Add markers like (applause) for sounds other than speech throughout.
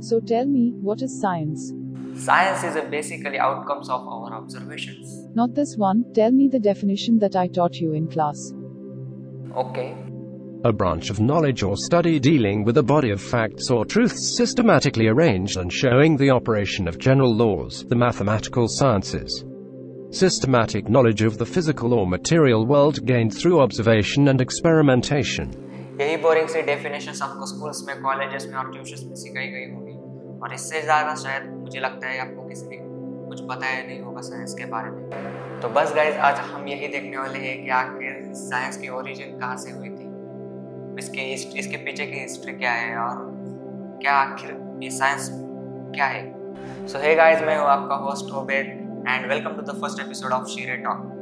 So tell me, what is science? Science is a basically outcomes of our observations. Not this one, tell me the definition that I taught you in class. Okay. A branch of knowledge or study dealing with a body of facts or truths systematically arranged and showing the operation of general laws, the mathematical sciences. Systematic knowledge of the physical or material world gained through observation and experimentation. यही boring सी definition आपको schools में colleges में और tuitions में सिखाई गई होगी और इससे ज़्यादा शायद मुझे लगता है आपको किसी ने कुछ बताया नहीं होगा साइंस के बारे में। तो बस गाइज़ आज हम यही देखने वाले हैं कि आखिर साइंस की ओरिजिन कहाँ से हुई थी? इसके इसके पीछे की हिस्ट्री क्या है और क्या आखिर ये साइंस क्या है? सो है गाइज़ मैं हूँ आपका host होबेद and welcome to the first episode of शीरे टॉक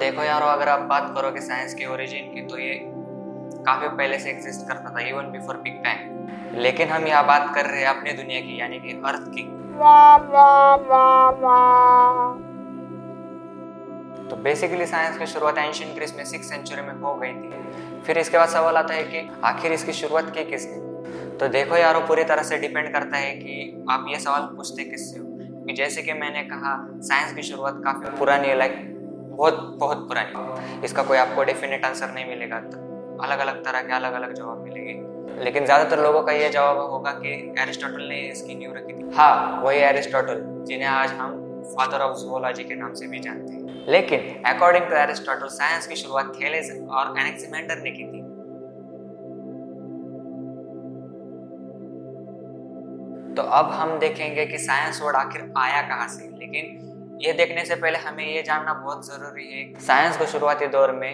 देखो यारो, अगर आप बात करोगे साइंस के ओरिजिन की तो ये काफ़ी पहले से एग्जिस्ट करता था इवन बिफोर बिग बैंग लेकिन हम यहाँ बात कर रहे हैं अपनी दुनिया की, यानी कि अर्थ की। तो बेसिकली साइंस की शुरुआत एंशियंट ग्रीस में सिक्स सेंचुरी में हो गई थी। फिर इसके बाद सवाल आता है कि आखिर इसकी शुरुआत की किसने? तो देखो यारो पूरी तरह से डिपेंड करता है कि आप ये सवाल पूछते किससे हो? कि जैसे कि मैंने कहा साइंस की शुरुआत काफ़ी पुरानी है लाइक बहुत बहुत पुरानी इसका कोई आपको डेफिनेट आंसर नहीं मिलेगा अलग अलग तरह के अलग अलग जवाब मिलेंगे। लेकिन ज़्यादातर लोगों का ये जवाब होगा कि एरिस्टोटल ने इसकी न्यू रखी थी हाँ वही एरिस्टोटल, जिन्हें आज हम फादर ऑफ़ जुओलॉजी के नाम से भी जानते हैं। लेकिन अकॉर्डिंग टू एरिस्टोटल साइंस की शुरुआत थेलेस और एनेक्सिमेंडर ने की थी। तो अब हम देखेंगे कि साइंस वर्ड आखिर आया कहाँ से। लेकिन ये देखने से पहले हमें ये जानना बहुत ज़रूरी है साइंस को शुरुआती दौर में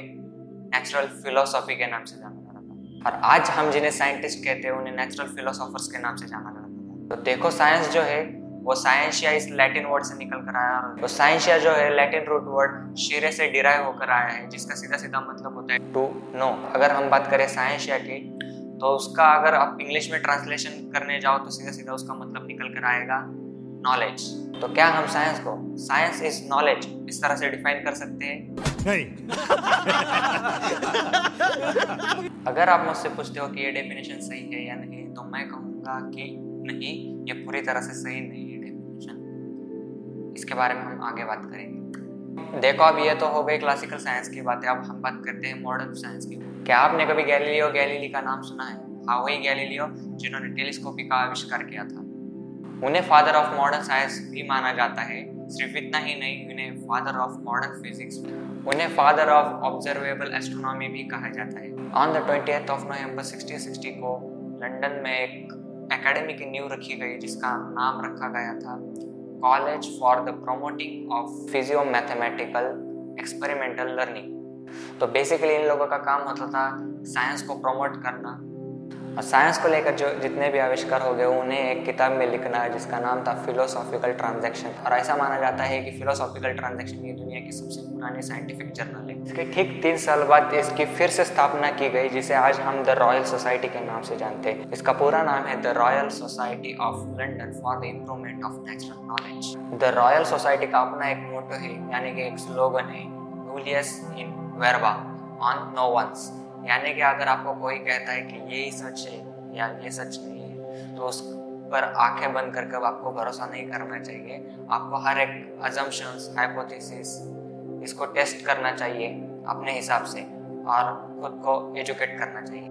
नेचुरल फिलोसॉफी के नाम से जाना जाता था। और आज हम जिन्हें साइंटिस्ट कहते हैं, उन्हें नेचुरल फिलोसॉफर्स के नाम से जाना जाता था। तो देखो साइंस जो है, वो साइंसिया इस लैटिन वर्ड से निकल कर आया और तो साइंसिया जो है लैटिन रूट वर्ड शीरे से डिराइव होकर आया है, जिसका सीधा सीधा मतलब होता है टू नो अगर हम बात करें साइंसिया की तो उसका अगर आप इंग्लिश में ट्रांसलेशन करने जाओ तो सीधा सीधा उसका मतलब निकल कर आएगा नॉलेज तो क्या हम साइंस को साइंस इज़ नॉलेज इस तरह से डिफाइन कर सकते हैं? नहीं। (laughs) अगर आप मुझसे पूछते हो कि ये डेफिनेशन सही है या नहीं तो मैं कहूँगा कि नहीं ये पूरी तरह से सही नहीं है डेफिनेशन इसके बारे में हम आगे बात करेंगे. देखो अब ये तो हो गई क्लासिकल साइंस की बात. अब हम बात करते हैं मॉडर्न साइंस की. क्या आपने कभी गैलीलियो गैलीली का नाम सुना है? हाँ वही गैलीलियो जिन्होंने टेलीस्कोपी का आविष्कार किया था. उन्हें फादर ऑफ़ मॉडर्न साइंस भी माना जाता है। सिर्फ़ इतना ही नहीं, उन्हें फादर ऑफ़ मॉडर्न फिजिक्स उन्हें फादर ऑफ़ ऑब्जर्वेबल एस्ट्रोनॉमी भी कहा जाता है। On the twenty of November 1660 को लंदन में एक एकेडमी की नींव रखी गई, जिसका नाम रखा गया था college for the promoting of physio mathematical experimental learning तो बेसिकली इन लोगों का काम होता था साइंस को प्रमोट करना। और साइंस को लेकर जो जितने भी आविष्कार हो गए, उन्हें एक किताब में लिखना है जिसका नाम था फिलोसॉफिकल ट्रांजैक्शन और ऐसा माना जाता है कि फिलोसॉफिकल ट्रांजैक्शन ये दुनिया की सबसे पुरानी साइंटिफिक जर्नल है। इसके ठीक तीन साल बाद इसकी फिर से स्थापना की गई, जिसे आज हम द रॉयल सोसाइटी के नाम से जानते हैं। इसका पूरा नाम है the Royal Society of London for the improvement of natural knowledge the Royal Society का अपना एक मोटो है, यानी कि एक स्लोगन है इन वेरबा ऑन नो वंस यानी कि अगर आपको कोई कहता है कि यही सच है या ये सच नहीं है तो उस पर आँखें बंद करके आपको भरोसा नहीं करना चाहिए। आपको हर एक अजम्पशंस हाइपोथेसिस इसको टेस्ट करना चाहिए अपने हिसाब से और खुद को एजुकेट करना चाहिए।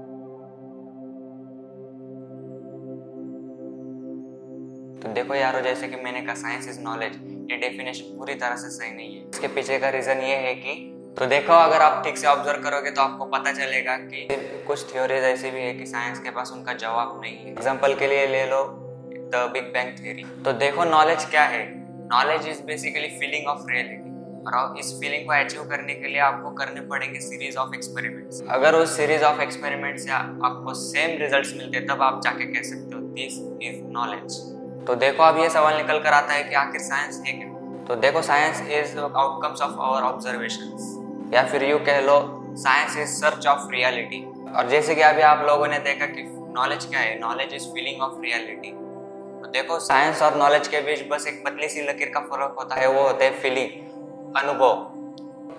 तो देखो यारो, जैसे कि मैंने कहा साइंस इज़ नॉलेज ये डेफिनेशन पूरी तरह से सही नहीं है। इसके पीछे का रीजन ये है कि तो देखो, अगर आप ठीक से ऑब्ज़र्व करोगे तो आपको पता चलेगा कि कुछ थ्योरीज ऐसी भी है कि साइंस के पास उनका जवाब नहीं है। एग्ज़ाम्पल के लिए ले लो द बिग बैंग थ्योरी तो देखो नॉलेज क्या है? Knowledge is basically feeling of reality और इस फीलिंग को अचीव करने के लिए आपको करने पड़ेंगे सीरीज़ ऑफ़ एक्सपेरिमेंट्स अगर उस सीरीज़ ऑफ़ एक्सपेरिमेंट से आपको सेम रिजल्ट्स मिलते, तब आप जाके कह सकते हो दिस इज़ नॉलेज तो देखो, अब ये सवाल निकल कर आता है कि आखिर साइंस है क्या? तो देखो science is outcomes of our observations या फिर यू कह लो science is search of reality और जैसे कि अभी आप लोगों ने देखा कि नॉलेज क्या है? Knowledge is feeling of reality तो देखो साइंस और नॉलेज के बीच बस एक पतली सी लकीर का फ़र्क होता है, वो होता है फीलिंग अनुभव.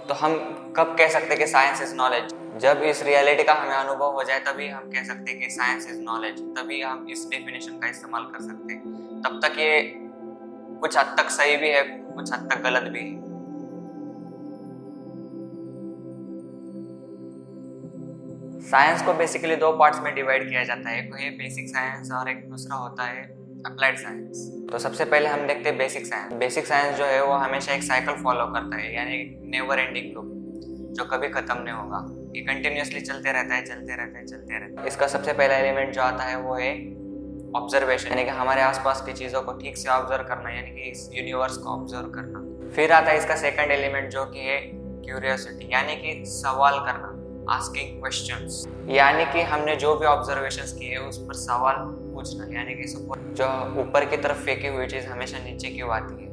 तो हम कब कह सकते हैं कि साइंस इज़ नॉलेज जब इस रियलिटी का हमें अनुभव हो जाए, तभी हम कह सकते हैं कि साइंस इज़ नॉलेज तभी हम इस डेफिनेशन का इस्तेमाल कर सकते हैं. तब तक ये कुछ हद तक सही भी है, कुछ हद तक गलत भी है. साइंस को बेसिकली दो पार्ट्स में डिवाइड किया जाता है। एक है बेसिक साइंस और एक दूसरा होता है अप्लाइड साइंस तो सबसे पहले हम देखते हैं बेसिक साइंस बेसिक साइंस जो है वो हमेशा एक साइकिल फॉलो करता है, यानी नेवर एंडिंग लूप जो कभी खत्म नहीं होगा। ये कंटिन्यूसली चलते रहता है, चलते रहता है, चलते रहता इसका सबसे पहला एलिमेंट जो आता है वो है ऑब्जर्वेशन यानी कि हमारे आसपास की चीज़ों को ठीक से ऑब्ज़र्व करना, यानी कि इस यूनिवर्स को ऑब्ज़र्व करना। फिर आता है इसका सेकंड एलिमेंट जो कि है क्यूरियोसिटी यानी कि सवाल करना। आस्किंग क्वेश्चंस यानी कि हमने जो भी ऑब्जर्वेशंस किए, उस पर सवाल पूछना, यानी कि जो ऊपर की तरफ़ फेंकी हुई चीज़ हमेशा नीचे क्यों आती है।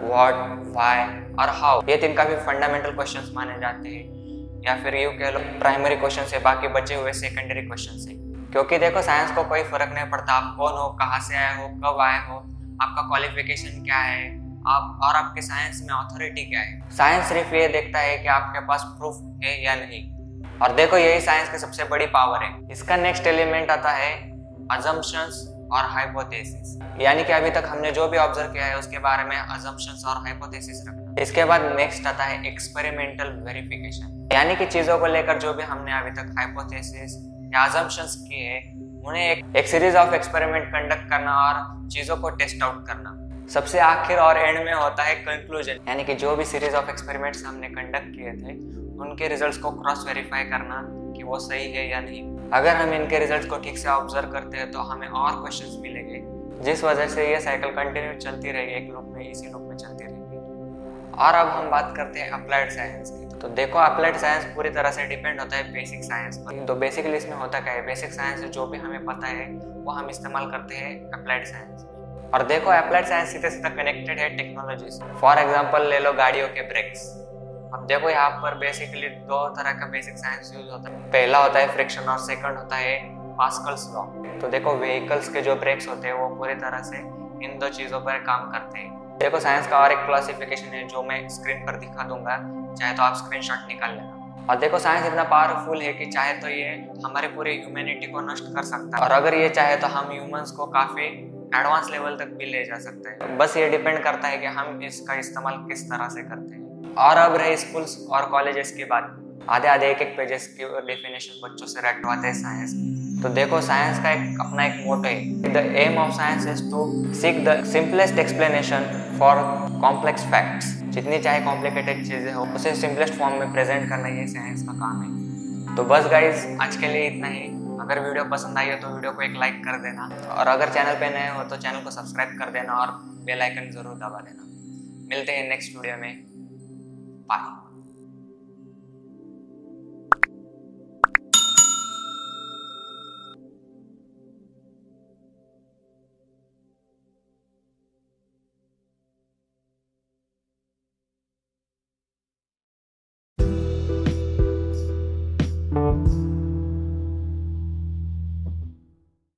वॉट वाई और हाउ ये तीन काफ़ी फंडामेंटल क्वेश्चंस माने जाते हैं। या फिर यू कह लो प्राइमरी क्वेश्चन है बाकी बचे हुए सेकेंडरी क्वेश्चन है क्योंकि देखो साइंस को कोई फ़र्क नहीं पड़ता, आप कौन हो, कहाँ से आए हो, कब आए हो, आपका क्वालिफिकेशन क्या है, आप और आपके साइंस में ऑथोरिटी क्या है। साइंस सिर्फ़ ये देखता है कि आपके पास प्रूफ है या नहीं। और देखो यही साइंस की सबसे बड़ी पावर है। इसका नेक्स्ट एलिमेंट आता है अजम्पशंस और हाइपोथेसिस यानी कि अभी तक हमने जो भी ऑब्ज़र्व किया है उसके बारे में अजम्पशंस और हाइपोथेसिस रखना। इसके बाद नेक्स्ट आता है एक्सपेरिमेंटल वेरिफिकेशन यानी कि चीज़ों को लेकर जो भी हमने अभी तक हाइपोथेसिस या अजम्पशंस किए उन्हें एक, एक सीरीज़ ऑफ़ एक्सपेरिमेंट कंडक्ट करना और चीज़ों को टेस्ट आउट करना। सबसे आखिर और एंड में होता है कंक्लूजन यानी कि जो भी सीरीज़ ऑफ़ एक्सपेरिमेंट्स हमने कंडक्ट किए थे उनके रिजल्ट्स को क्रॉस वेरीफाई करना कि वो सही है या नहीं। अगर हम इनके रिजल्ट्स को ठीक से ऑब्ज़र्व करते हैं तो हमें और क्वेश्चंस मिलेंगे, जिस वजह से ये साइकिल कंटिन्यू चलती रहेगी, एक लूप में, इसी लूप में चलती रहेगी। और अब हम बात करते हैं अप्लाइड साइंस की। तो देखो अप्लाइड साइंस पूरी तरह से डिपेंड होता है बेसिक साइंस पर। तो बेसिकली इसमें होता क्या है? बेसिक साइंस जो भी हमें पता है, वो हम इस्तेमाल करते हैं अप्लाइड साइंस और देखो अप्लाइड साइंस सीधे सीधा कनेक्टेड है टेक्नोलॉजी फॉर एग्ज़ाम्पल ले लो गाड़ियों के ब्रेक्स अब देखो यहाँ पर बेसिकली दो तरह का बेसिक साइंस यूज़ होता है। पहला होता है फ्रिक्शन और सेकंड होता है पास्कल्स लॉ तो देखो व्हीकल्स के जो ब्रेक्स होते हैं, वो पूरी तरह से इन दो चीज़ों पर काम करते हैं। देखो साइंस का और एक क्लासिफिकेशन है जो मैं स्क्रीन पर दिखा दूँगा, चाहे तो आप स्क्रीनशॉट निकाल लेना। और देखो साइंस इतना पावरफुल है कि चाहे तो ये हमारे पूरे ह्यूमैनिटी को नष्ट कर सकता है। और अगर ये चाहे तो हम ह्यूमंस को काफ़ी एडवांस लेवल तक भी ले जा सकते हैं। बस ये डिपेंड करता है कि हम इसका इस्तेमाल किस तरह से करते हैं। और अब रहे स्कूल्स और कॉलेजेस के बाद। आधे आधे एक एक पेजेस के डेफिनेशन बच्चों से रटवाते हैं साइंस तो देखो साइंस का एक अपना एक मोटो है the aim of science is to seek the simplest explanation for complex facts जितनी चाहे कॉम्प्लिकेटेड चीज़ें हो, उसे सिंपलेस्ट फॉर्म में प्रेजेंट करना ये साइंस का काम है। तो बस गाइज़ आज के लिए इतना ही। अगर वीडियो पसंद आई हो तो वीडियो को एक लाइक कर देना। और अगर चैनल पे नए हो तो चैनल को सब्सक्राइब कर देना और बेल आइकन ज़रूर दबा देना। मिलते हैं नेक्स्ट वीडियो में। Bye.